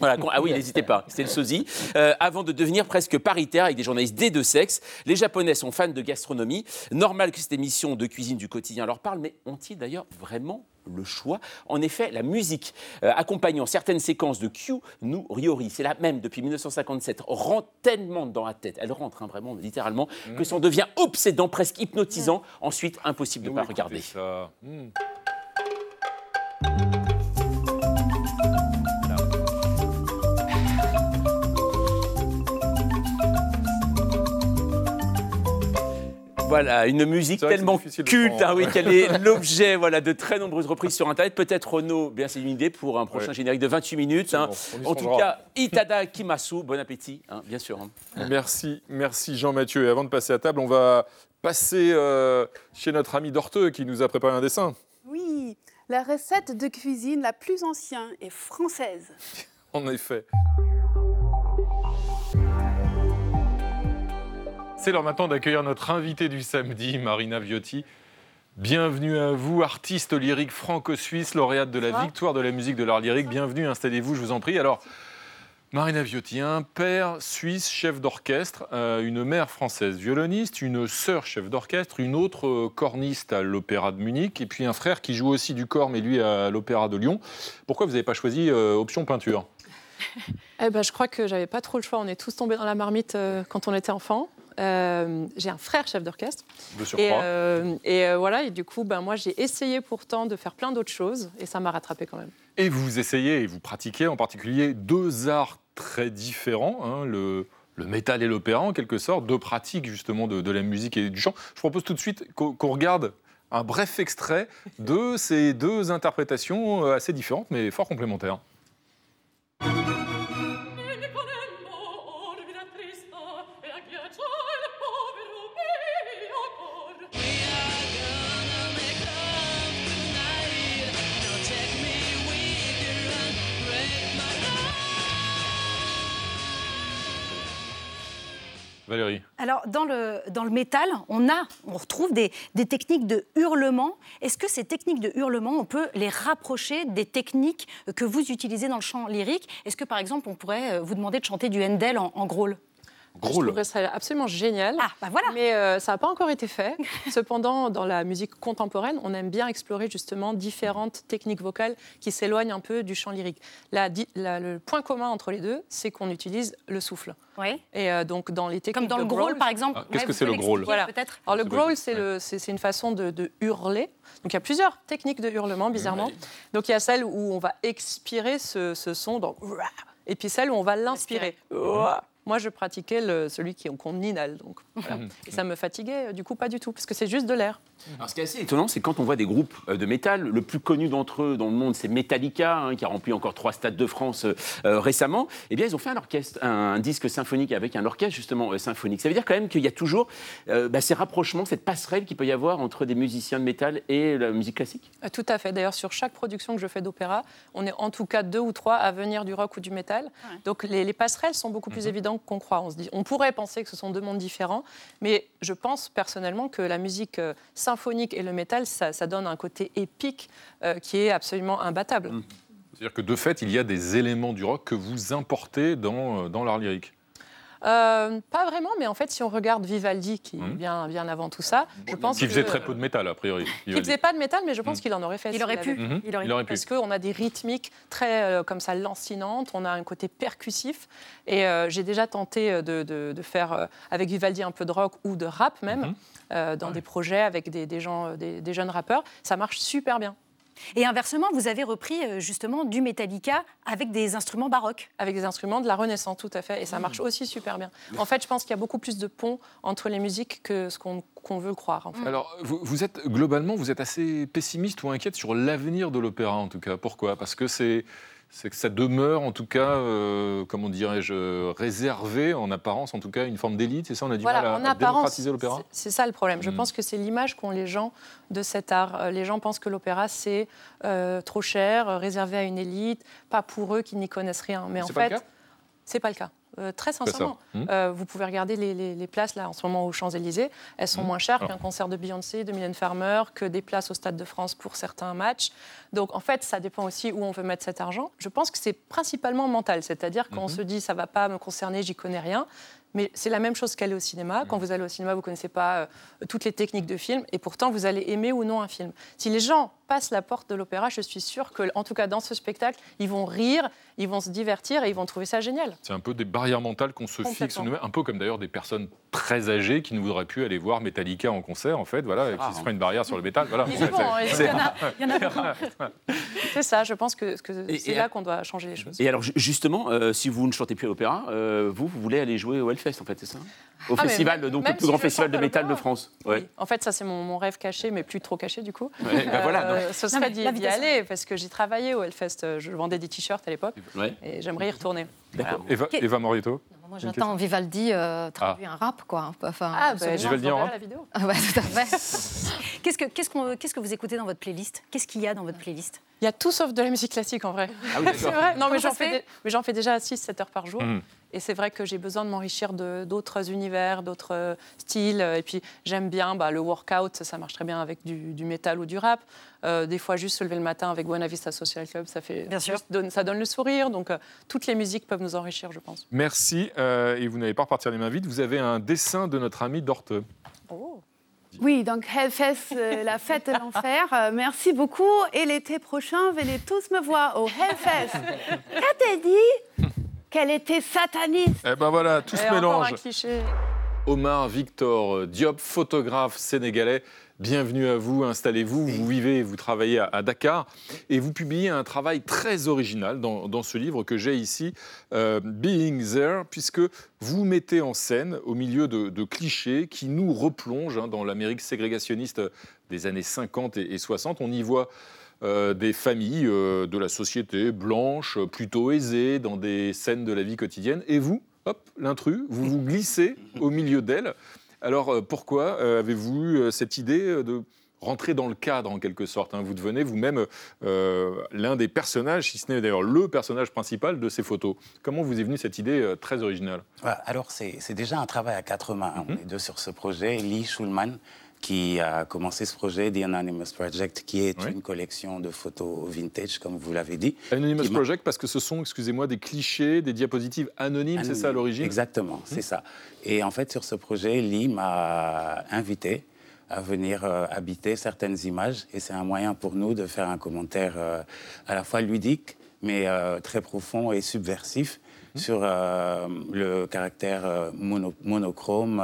Voilà, ah oui, n'hésitez pas, c'était le sosie. Euh, avant de devenir presque paritaire avec des journalistes des deux sexes, les Japonais sont fans de gastronomie. Normal que cette émission de cuisine du quotidien leur parle, mais ont-ils d'ailleurs vraiment le choix. En effet, la musique euh, accompagnant certaines séquences de Q nous Ryori, c'est la même depuis 1957, rentre tellement dans la tête, elle rentre hein, vraiment littéralement, que ça en devient obsédant, presque hypnotisant, ensuite impossible de ne pas regarder. Hmm. Voilà, une musique tellement culte, hein, oui, qu'elle est l'objet voilà, de très nombreuses reprises sur Internet. Peut-être Renaud, bien c'est une idée pour un prochain générique de 28 minutes. Hein. en tout cas, Itada Kimasu, bon appétit, hein, bien sûr. Merci, merci Jean-Mathieu. Et avant de passer à table, on va passer euh, chez notre ami Dorteux qui nous a préparé un dessin. Oui, la recette de cuisine la plus ancienne est française. en effet. C'est l'heure maintenant d'accueillir notre invité du samedi, Marina Viotti. Bienvenue à vous, artiste lyrique franco-suisse, lauréate de la victoire de la musique de l'art lyrique. Bienvenue, installez-vous, je vous en prie. Alors, Marina Viotti, un père suisse chef d'orchestre, euh, une mère française violoniste, une sœur chef d'orchestre, une autre euh, corniste à l'Opéra de Munich, et puis un frère qui joue aussi du corps, mais lui à l'Opéra de Lyon. Pourquoi vous n'avez pas choisi euh, option peinture? Eh ben, je crois que j'avais pas trop le choix. On est tous tombés dans la marmite quand on était enfant. Euh, j'ai un frère chef d'orchestre. Et, euh, et euh, voilà, et du coup, ben, moi, j'ai essayé pourtant de faire plein d'autres choses, et ça m'a rattrapé quand même. Et vous essayez et vous pratiquez en particulier deux arts très différents, hein, le, le métal et l'opéra en quelque sorte, deux pratiques justement de, la musique et du chant. Je propose tout de suite qu'on regarde un bref extrait de ces deux interprétations assez différentes mais fort complémentaires. Alors, dans le, dans le métal, on, a, on retrouve des, des techniques de hurlement. Est-ce que ces techniques de hurlement, on peut les rapprocher des techniques que vous utilisez dans le chant lyrique? Est-ce que, par exemple, on pourrait euh, vous demander de chanter du Handel en, en je trouverais ça absolument génial. Ah, bah voilà. Mais euh, ça n'a pas encore été fait. Cependant, dans la musique contemporaine, on aime bien explorer justement différentes techniques vocales qui s'éloignent un peu du chant lyrique. le point commun entre les deux, c'est qu'on utilise le souffle. Oui. Et euh, donc dans les techniques Comme dans le growl, par exemple. Ah, qu'est-ce que c'est le growl voilà. Alors le growl, c'est une façon de, hurler. Donc il y a plusieurs techniques de hurlement, bizarrement. Donc il y a celle où on va expirer ce, son, donc et puis celle où on va l'inspirer. Moi, je pratiquais le, celui qu'on inhale. Donc, Et ça me fatiguait, du coup, pas du tout, parce que c'est juste de l'air. Alors, ce qui est assez étonnant, c'est quand on voit des groupes euh, de métal, le plus connu d'entre eux dans le monde, c'est Metallica, hein, qui a rempli encore trois stades de France euh, euh, récemment. Eh bien, ils ont fait un orchestre, un, disque symphonique avec un orchestre justement symphonique. Ça veut dire quand même qu'il y a toujours bah, ces rapprochements, cette passerelle qu'il peut y avoir entre des musiciens de métal et la musique classique. Tout à fait. D'ailleurs, sur chaque production que je fais d'opéra, on est en tout cas deux ou trois à venir du rock ou du métal. Donc, les, passerelles sont beaucoup plus mhm. évidentes qu'on croit. On, se dit, on pourrait penser que ce sont deux mondes différents, mais je pense personnellement que la musique symphonique et le métal, ça, donne un côté épique euh, qui est absolument imbattable. Mmh. C'est-à-dire que de fait, il y a des éléments du rock que vous importez dans, euh, dans l'art lyrique euh, Pas vraiment, mais en fait, si on regarde Vivaldi, qui mmh. vient bien avant tout ça, je pense Qui faisait très peu de métal, a priori. Qui ne faisait pas de métal, mais je pense mmh. qu'il en aurait fait. Il aurait pu. Mmh. Il, aurait pu. Parce qu'on a des rythmiques très, euh, comme ça, lancinantes, on a un côté percussif. Et euh, j'ai déjà tenté de, de, faire, avec Vivaldi, un peu de rock ou de rap même, dans des projets avec des, des gens, des, des jeunes rappeurs. Ça marche super bien. Et inversement, vous avez repris euh, justement du Metallica avec des instruments baroques. Avec des instruments de la Renaissance, tout à fait. Et ça mmh. marche aussi super bien. En fait, je pense qu'il y a beaucoup plus de ponts entre les musiques que ce qu'on veut croire. Alors, vous, vous, êtes globalement, vous êtes assez pessimiste ou inquiète sur l'avenir de l'opéra, en tout cas. Pourquoi? Parce que c'est c'est que ça demeure, en tout cas, euh, comment dirais-je, réservé en apparence, en tout cas, une forme d'élite. C'est ça, on a du mal à, démocratiser l'opéra? C'est ça le problème. Je hmm. pense que c'est l'image qu'ont les gens de cet art. Euh, les gens pensent que l'opéra, c'est euh, trop cher, réservé à une élite, pas pour eux qui n'y connaissent rien. Mais en fait, c'est pas le cas. Euh, très sincèrement. Hmm. Euh, vous pouvez regarder les, places là en ce moment aux Champs-Élysées. Elles sont hmm. moins chères qu'un concert de Beyoncé, de Mylène Farmer, que des places au Stade de France pour certains matchs. Donc en fait, ça dépend aussi où on veut mettre cet argent. Je pense que c'est principalement mental, c'est-à-dire quand on hmm. se dit ça va pas me concerner, j'y connais rien. Mais c'est la même chose qu'aller au cinéma. Quand vous allez au cinéma, vous ne connaissez pas euh, toutes les techniques de film, et pourtant vous allez aimer ou non un film. Si les gens passent la porte de l'opéra, je suis sûre que, en tout cas dans ce spectacle, ils vont rire, ils vont se divertir et ils vont trouver ça génial. C'est un peu des barrières mentales qu'on se fixe un peu comme d'ailleurs des personnes très âgées qui ne voudraient plus aller voir Metallica en concert, en fait, voilà, qui se feraient une barrière sur le métal. Voilà. C'est ça, je pense que, c'est là qu'on doit changer les choses. Et alors justement, euh, si vous ne chantez plus à l'opéra, euh, vous, vous voulez aller jouer au Hellfest, en fait, c'est ça? Au ah, festival, donc le plus grand festival de métal de France. Oui. En fait, ça c'est mon, rêve caché, mais plus trop caché du coup. Ben voilà, euh, ce serait d'y aller, parce que j'ai travaillé au Hellfest, je vendais des t-shirts à l'époque, et j'aimerais y retourner. Eva, Eva Morito moi, j'attends Vivaldi euh, traduit ah. un rap, quoi. Enfin, ah, bah, Vivaldi en rap la vidéo. Ah, bah, tout à fait. qu'est-ce, que, qu'est-ce, qu'on, qu'est-ce que vous écoutez dans votre playlist? Qu'est-ce qu'il y a dans votre playlist? Il y a tout sauf de la musique classique, en vrai. Ah oui, c'est vrai. Non, mais j'en, fais mais j'en fais déjà 6-7 heures par jour. Mmh. Et c'est vrai que j'ai besoin de m'enrichir d'autres univers, d'autres euh, styles. Et puis j'aime bien bah, le workout, ça marche très bien avec du, du métal ou du rap. Euh, des fois, juste se lever le matin avec Buena Vista Social Club, ça, fait bien sûr. ça donne le sourire. Donc euh, toutes les musiques peuvent nous enrichir, je pense. Merci. et vous n'allez pas repartir les mains vides. Vous avez un dessin de notre ami Dorte. Oh. Oui, donc Hellfest, la fête de l'enfer. merci beaucoup. Et l'été prochain, venez tous me voir au Hellfest. Qu'a-t-elle dit? Qu'elle était sataniste. Eh ben voilà, tout se mélange. Omar Victor Diop, photographe sénégalais. Bienvenue à vous, installez-vous, vous vivez, vous travaillez à, Dakar et vous publiez un travail très original dans, ce livre que j'ai ici, euh, Being There, puisque vous mettez en scène au milieu de, clichés qui nous replongent hein, dans l'Amérique ségrégationniste des années 50 et 60. On y voit euh, des familles euh, de la société blanche, plutôt aisées, dans des scènes de la vie quotidienne. Et vous, hop, l'intrus, vous vous glissez au milieu d'elle. Alors euh, pourquoi avez-vous eu cette idée de rentrer dans le cadre en quelque sorte hein? Vous devenez vous-même l'un des personnages, si ce n'est d'ailleurs le personnage principal de ces photos. Comment vous est venue cette idée très originale? Alors c'est déjà un travail à quatre mains. On mhm. est deux sur ce projet. Lee Schulman, qui a commencé ce projet, The Anonymous Project, qui est une collection de photos vintage, comme vous l'avez dit. Anonymous Project, parce que ce sont, excusez-moi, des clichés, des diapositives anonymes, c'est ça à l'origine Exactement, c'est ça. Et en fait, sur ce projet, Lee m'a invité à venir euh, habiter certaines images, et c'est un moyen pour nous de faire un commentaire euh, à la fois ludique, mais euh, très profond et subversif Mmh. sur euh, le caractère euh, monochrome,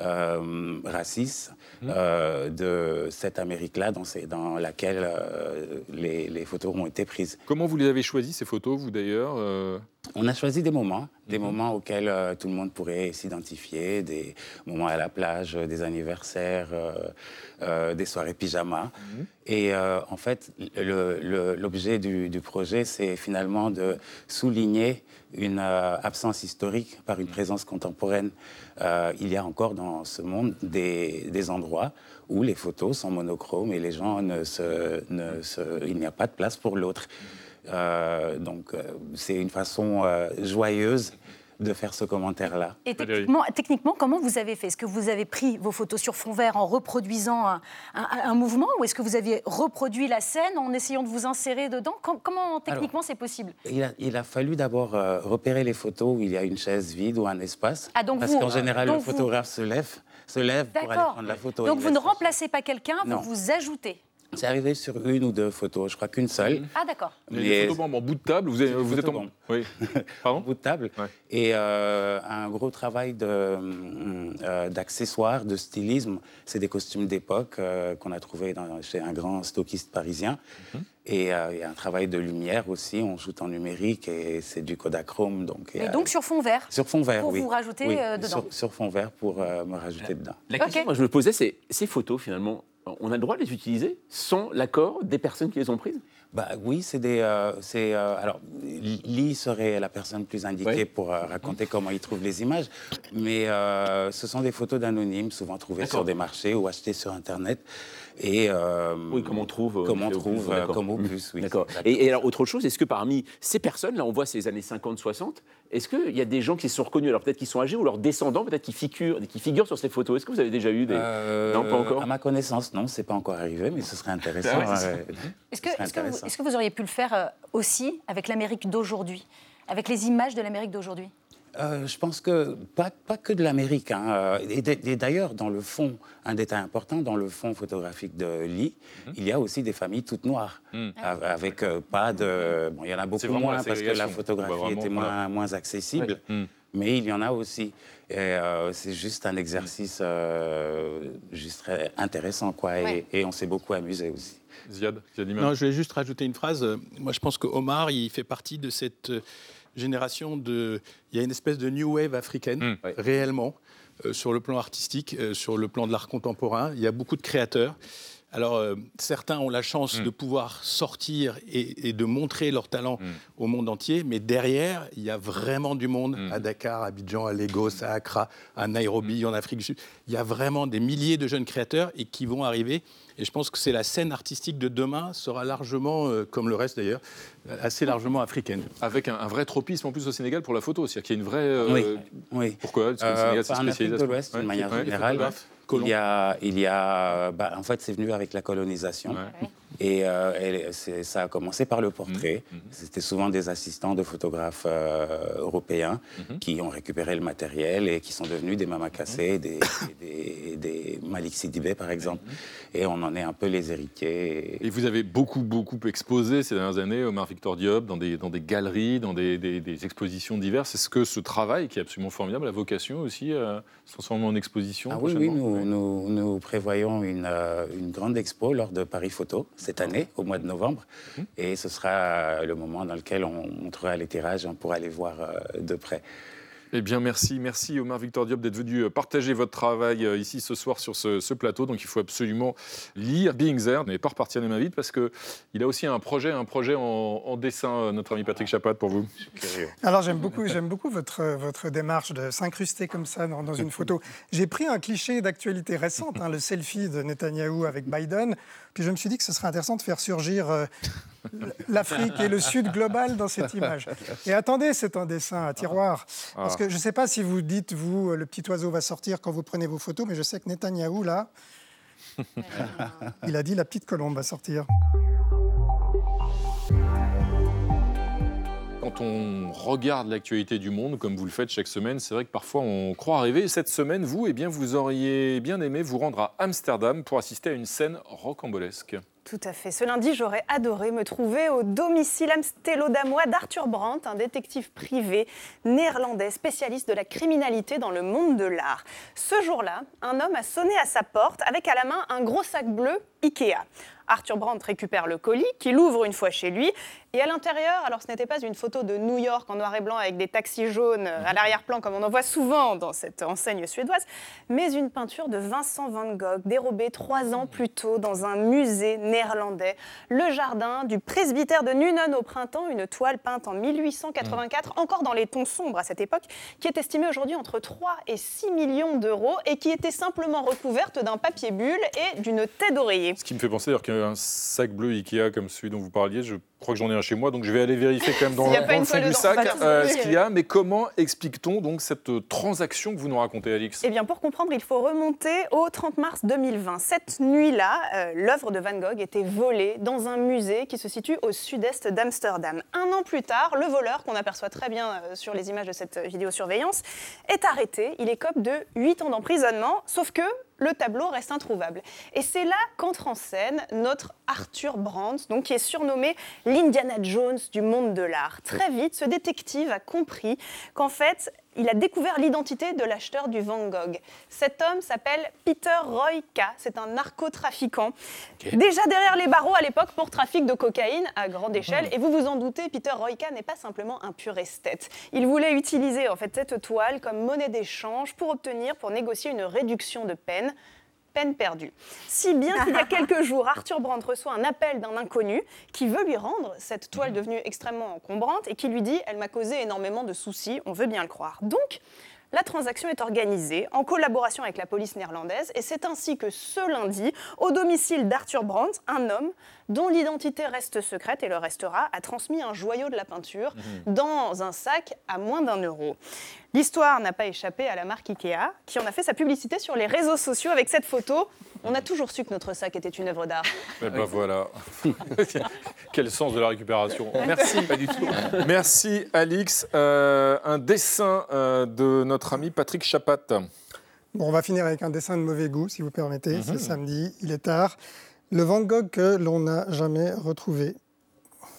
euh, raciste mmh. de cette Amérique-là dans, dans, laquelle les, photos ont été prises. Comment vous les avez choisies, ces photos, vous d'ailleurs on a choisi des moments, des mmh. moments auxquels tout le monde pourrait s'identifier, des moments à la plage, des anniversaires, des soirées pyjama. Et en fait, l'objet du, du, projet, c'est finalement de souligner une euh, absence historique par une présence contemporaine. Euh, il y a encore dans ce monde des, endroits où les photos sont monochromes et les gens ne se, ne se il n'y a pas de place pour l'autre. Euh, donc c'est une façon joyeuse de faire ce commentaire-là. Et techniquement, techniquement, comment vous avez fait? Est-ce que vous avez pris vos photos sur fond vert en reproduisant un, un, mouvement ou est-ce que vous aviez reproduit la scène en essayant de vous insérer dedans? Comment techniquement c'est possible? il a, il a, fallu d'abord euh, repérer les photos où il y a une chaise vide ou un espace. Ah, donc parce qu'en général, le photographe se lève, se lève pour aller prendre la photo. Donc vous ne remplacez pas quelqu'un, vous vous ajoutez? C'est arrivé sur une ou deux photos, je crois qu'une seule. Ah d'accord. Les, photos en bout de table, vous êtes, vous êtes en... Oui. Pardon bout de table. Et euh, un gros travail euh, d'accessoires, de, stylisme. C'est des costumes d'époque euh, qu'on a trouvé chez un grand stockiste parisien. Mhm. Et il y a un travail de lumière aussi, on shoot en numérique et c'est du Kodachrome. Donc, et donc sur fond vert Sur fond vert, pour oui. vous rajouter dedans sur, sur, fond vert pour me rajouter dedans. La question que moi je me posais, c'est ces photos finalement, on a le droit de les utiliser sans l'accord des personnes qui les ont prises? Bah, Oui, c'est des. Euh, euh, alors, Lee serait la personne plus indiquée pour euh, raconter comment il trouve les images, mais ce sont des photos d'anonymes, souvent trouvées sur des marchés ou achetées sur Internet. Et oui, comme on trouve, comme on trouve, comme Opus, oui. D'accord. Et, et, alors, autre chose, est-ce que parmi ces personnes, là, on voit ces années 50-60, est-ce qu'il y a des gens qui se sont reconnus, alors peut-être qu'ils sont âgés, ou leurs descendants, peut-être qui figurent, qui figurent sur ces photos? Est-ce que vous avez déjà eu des... Euh, non, pas encore À ma connaissance, non, c'est pas encore arrivé, mais ce serait intéressant. Ah est-ce que, est que, vous auriez pu le faire euh, aussi avec l'Amérique d'aujourd'hui, avec les images de l'Amérique d'aujourd'hui? Euh, je pense que pas, pas que de l'Amérique. Hein. Et d'ailleurs, dans le fond, un détail important, dans le fond photographique de Lee, mhm. il y a aussi des familles toutes noires, mhm. avec euh, pas de... Bon, il y en a beaucoup moins parce que la photographie était moins, moins accessible, mhm. mais il y en a aussi. Et euh, c'est juste un exercice juste intéressant, quoi, et, et on s'est beaucoup amusé aussi. Ziad, Ziad Non, je voulais juste rajouter une phrase. Moi, je pense que Omar, il fait partie de cette génération de. Il y a une espèce de new wave africaine, hmm. réellement, euh, sur le plan artistique, euh, sur le plan de l'art contemporain. Il y a beaucoup de créateurs. Alors, euh, certains ont la chance hmm. de pouvoir sortir et, de montrer leur talent hmm. au monde entier, mais derrière, il y a vraiment du monde à Dakar, à Abidjan, à Lagos, à Accra, à Nairobi, en Afrique du Sud. Il y a vraiment des milliers de jeunes créateurs et qui vont arriver et je pense que c'est la scène artistique de demain sera largement, euh, comme le reste d'ailleurs, assez largement africaine. Avec un, vrai tropisme en plus au Sénégal pour la photo, c'est-à-dire qu'il y a une vraie. Euh, oui. Pourquoi Parce que le Sénégal, c'est spécialisé. de l'Ouest, d'une manière générale. Il y a, il y a bah, en fait, c'est venu avec la colonisation. Et, euh, ça a commencé par le portrait. Mmh, mmh. C'était souvent des assistants de photographes euh, européens mmh. qui ont récupéré le matériel et qui sont devenus des Mama Kassé, des, des, des, Malik Sidibé, par exemple. Et on en est un peu les héritiers. Et, vous avez beaucoup, beaucoup exposé ces dernières années, Omar Victor Diop, dans des, dans des galeries, dans des, expositions diverses. Est-ce que ce travail, qui est absolument formidable, a vocation aussi à se transformer en exposition ah, Oui, oui nous, nous, nous, prévoyons une, euh, une grande expo lors de Paris Photo cette année, au mois de novembre. Mhm. Et ce sera le moment dans lequel on montrera les tirages, on pourra les voir euh, de près. Eh bien, merci. Merci Omar Victor Diop d'être venu euh, partager votre travail euh, ici ce soir sur ce, plateau. Donc, il faut absolument lire Being There. N'avez pas reparti à ma vite parce qu'il a aussi un projet, un projet en, dessin, notre ami Patrick Chapat, pour vous. Alors, j'aime beaucoup, j'aime beaucoup votre, votre démarche de s'incruster comme ça dans, une photo. J'ai pris un cliché d'actualité récente, hein, le selfie de Netanyahou avec Biden. Puis je me suis dit que ce serait intéressant de faire surgir euh, l'Afrique et le Sud global dans cette image. Et attendez, c'est un dessin à tiroir. Parce que je ne sais pas si vous dites, vous, le petit oiseau va sortir quand vous prenez vos photos, mais je sais que Netanyahou, là, il a dit la petite colombe va sortir. Quand on regarde l'actualité du monde, comme vous le faites chaque semaine, c'est vrai que parfois on croit arriver. Cette semaine, vous, eh bien, vous auriez bien aimé vous rendre à Amsterdam pour assister à une scène rocambolesque. Tout à fait. Ce lundi, j'aurais adoré me trouver au domicile amstellodamois d'Arthur Brandt, un détective privé néerlandais spécialiste de la criminalité dans le monde de l'art. Ce jour-là, un homme a sonné à sa porte avec à la main un gros sac bleu Ikea. Arthur Brandt récupère le colis, qu'il ouvre une fois chez lui. Et à l'intérieur, alors ce n'était pas une photo de New York en noir et blanc avec des taxis jaunes à l'arrière-plan comme on en voit souvent dans cette enseigne suédoise, mais une peinture de Vincent van Gogh dérobée trois ans plus tôt dans un musée néerlandais. Le jardin du presbytère de Nuenen au printemps, une toile peinte en 1884, mm. encore dans les tons sombres à cette époque, qui est estimée aujourd'hui entre 3 et 6 millions d'euros et qui était simplement recouverte d'un papier bulle et d'une tête d'oreiller. Ce qui me fait penser qu'un sac bleu Ikea comme celui dont vous parliez, je crois que j'en ai chez moi, donc je vais aller vérifier quand même dans, le fond du sac euh, ce qu'il y a. Mais comment explique-t-on donc cette euh, transaction que vous nous racontez, Alix? Eh bien, pour comprendre, il faut remonter au 30 mars 2020. Cette nuit-là, euh, l'œuvre de Van Gogh était volée dans un musée qui se situe au sud-est d'Amsterdam. Un an plus tard, le voleur, qu'on aperçoit très bien sur les images de cette vidéosurveillance, est arrêté. Il écope de 8 ans d'emprisonnement, sauf que le tableau reste introuvable. Et c'est là qu'entre en scène notre Arthur Brandt, donc, qui est surnommé l'Indiana Jones du monde de l'art. Très vite, ce détective a compris qu'en fait, il a découvert l'identité de l'acheteur du Van Gogh. Cet homme s'appelle Peter Royka, c'est un narcotrafiquant. Déjà derrière les barreaux à l'époque pour trafic de cocaïne à grande échelle. Mhm. Et vous vous en doutez, Peter Royka n'est pas simplement un pur esthète. Il voulait utiliser en fait cette toile comme monnaie d'échange pour obtenir, pour négocier une réduction de peine peine perdue. Si bien qu'il y a quelques jours, Arthur Brandt reçoit un appel d'un inconnu qui veut lui rendre cette toile devenue extrêmement encombrante et qui lui dit Elle m'a causé énormément de soucis, on veut bien le croire. Donc, la transaction est organisée en collaboration avec la police néerlandaise et c'est ainsi que ce lundi, au domicile d'Arthur Brandt, un homme dont l'identité reste secrète et le restera, a transmis un joyau de la peinture mhm. dans un sac à moins d'un euro. L'histoire n'a pas échappé à la marque Ikea, qui en a fait sa publicité sur les réseaux sociaux avec cette photo. On a toujours su que notre sac était une œuvre d'art. Eh ben voilà. Quel sens de la récupération. Merci. Pas du tout. Merci, Alix. Euh, un dessin euh, de notre ami Patrick Chapat. Bon, on va finir avec un dessin de mauvais goût, si vous permettez. C'est mhm. samedi, il est tard. Le Van Gogh que l'on n'a jamais retrouvé.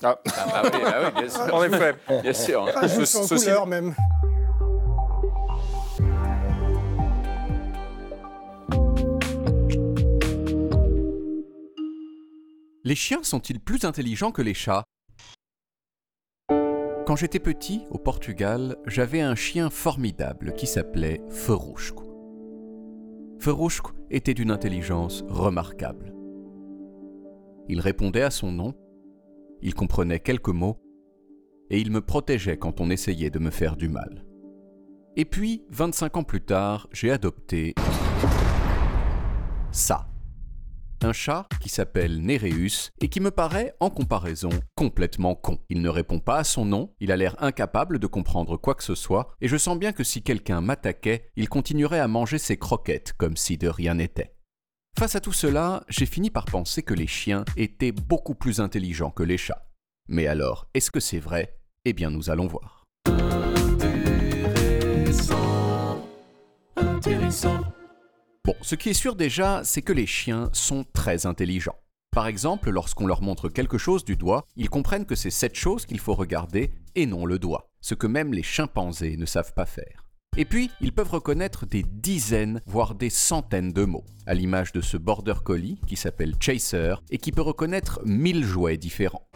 Ah, ah, bah oui, ah oui, bien sûr. En effet, bien sûr. Ah, ce, couleur même. Les chiens sont-ils plus intelligents que les chats? Quand j'étais petit, au Portugal, j'avais un chien formidable qui s'appelait Ferruchco. Ferruchco était d'une intelligence remarquable. Il répondait à son nom, il comprenait quelques mots, et il me protégeait quand on essayait de me faire du mal. Et puis, 25 ans plus tard, j'ai adopté ça. Un chat qui s'appelle Néréus et qui me paraît, en comparaison, complètement con. Il ne répond pas à son nom, il a l'air incapable de comprendre quoi que ce soit, et je sens bien que si quelqu'un m'attaquait, il continuerait à manger ses croquettes comme si de rien n'était. Face à tout cela, j'ai fini par penser que les chiens étaient beaucoup plus intelligents que les chats. Mais alors, est-ce que c'est vrai? Eh bien, nous allons voir. Bon, ce qui est sûr déjà, c'est que les chiens sont très intelligents. Par exemple, lorsqu'on leur montre quelque chose du doigt, ils comprennent que c'est cette chose qu'il faut regarder et non le doigt, ce que même les chimpanzés ne savent pas faire. Et puis, ils peuvent reconnaître des dizaines, voire des centaines de mots, à l'image de ce border collie qui s'appelle Chaser et qui peut reconnaître mille jouets différents.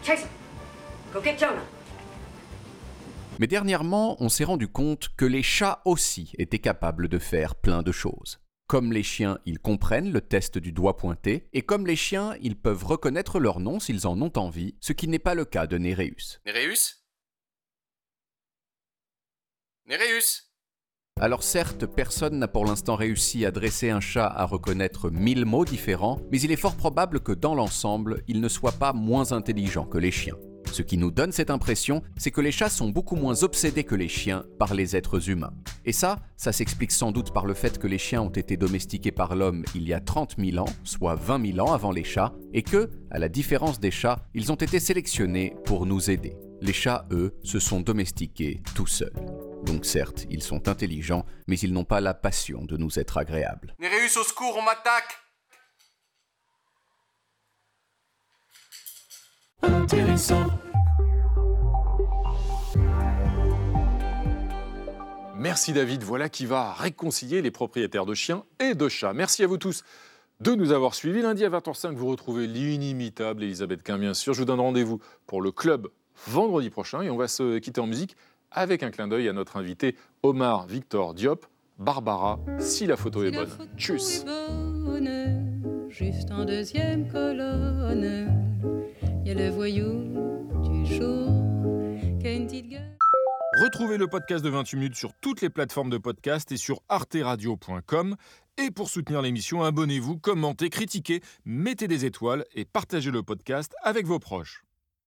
Mais dernièrement, on s'est rendu compte que les chats aussi étaient capables de faire plein de choses. Comme les chiens, ils comprennent le test du doigt pointé, et comme les chiens, ils peuvent reconnaître leur nom s'ils en ont envie, ce qui n'est pas le cas de Néréus. Néréus? Néréus alors certes, personne n'a pour l'instant réussi à dresser un chat à reconnaître mille mots différents, mais il est fort probable que dans l'ensemble, il ne soit pas moins intelligent que les chiens. Ce qui nous donne cette impression, c'est que les chats sont beaucoup moins obsédés que les chiens par les êtres humains. Et ça, ça s'explique sans doute par le fait que les chiens ont été domestiqués par l'homme il y a 30 000 ans, soit 20 000 ans avant les chats, et que, à la différence des chats, ils ont été sélectionnés pour nous aider. Les chats, eux, se sont domestiqués tout seuls. Donc certes, ils sont intelligents, mais ils n'ont pas la passion de nous être agréables. Néréus, au secours, on m'attaque Intéressant. Merci David, voilà qui va réconcilier les propriétaires de chiens et de chats. Merci à vous tous de nous avoir suivis. Lundi à 20h05, vous retrouvez l'inimitable Elisabeth Quint, bien sûr. Je vous donne rendez-vous pour le club vendredi prochain et on va se quitter en musique avec un clin d'œil à notre invité Omar Victor Diop. Barbara, si la photo est bonne. Tchuss juste en deuxième colonne, il y a le voyou du jour. Retrouvez le podcast de 28 minutes sur toutes les plateformes de podcast et sur arteradio.com. Et pour soutenir l'émission, abonnez-vous, commentez, critiquez, mettez des étoiles et partagez le podcast avec vos proches.